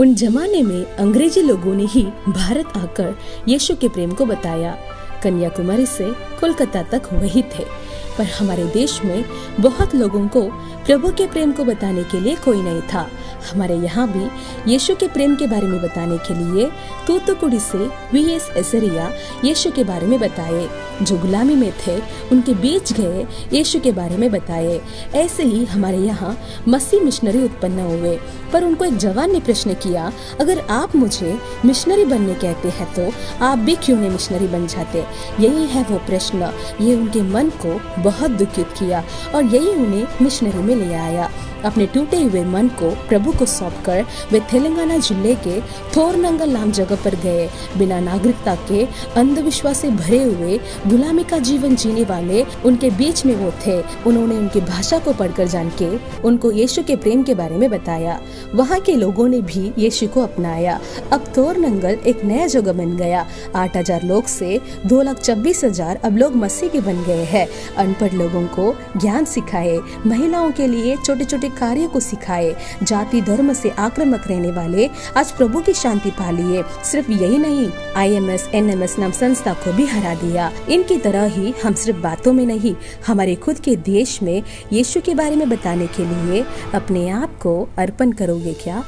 उन जमाने में अंग्रेज़ी लोगों ने ही भारत आकर यीशु के प्रेम को बताया। कन्याकुमारी से कोलकाता तक वही थे। पर हमारे देश में बहुत लोगों को प्रभु के प्रेम को बताने के लिए कोई नहीं था। हमारे यहाँ भी यीशु के प्रेम के बारे में बताने के लिए तूतुकुड़ी से वी एस एसरिया यीशु के बारे में बताए। जो गुलामी में थे, उनके बीच गए, यीशु के बारे में बताए। ऐसे ही हमारे यहाँ मसीह मिशनरी उत्पन्न हुए। पर उनको एक जवान ने प्रश्न किया, अगर आप मुझे मिशनरी बनने कहते हैं तो आप भी क्यों नहीं मिशनरी बन जाते? यही है वो प्रश्न। ये उनके मन को बहुत दुखित किया और यही उन्हें मिशनरी में ले आया। अपने टूटे हुए मन को प्रभु को सौंपकर वे तेलंगाना ज़िले के थोरनंगल नाम जगह पर गए। बिना नागरिकता के अंधविश्वास से भरे हुए गुलामी का जीवन जीने वाले उनके बीच में वो थे। उन्होंने उनकी भाषा को पढ़कर जान के उनको यीशु के प्रेम के बारे में बताया। वहाँ के लोगों ने भी यीशु को अपनाया। अब थोर नंगल एक नया जगह बन गया। आठ हज़ार लोग से दो लाख छब्बीस हज़ार अब लोग मसीह के बन गए हैं। अनपढ़ लोगों को ज्ञान सिखाए। महिलाओं के लिए छोटे छोटे कार्य को सिखाए। जाति धर्म से आक्रमक रहने वाले आज प्रभु की शांति पा लिए सिर्फ़ यही नहीं आईएमएस एनएमएस नाम संस्था को भी हरा दिया। इनकी तरह ही हम सिर्फ़ बातों में नहीं, हमारे खुद के देश में यीशु के बारे में बताने के लिए अपने आप को अर्पण करोगे क्या?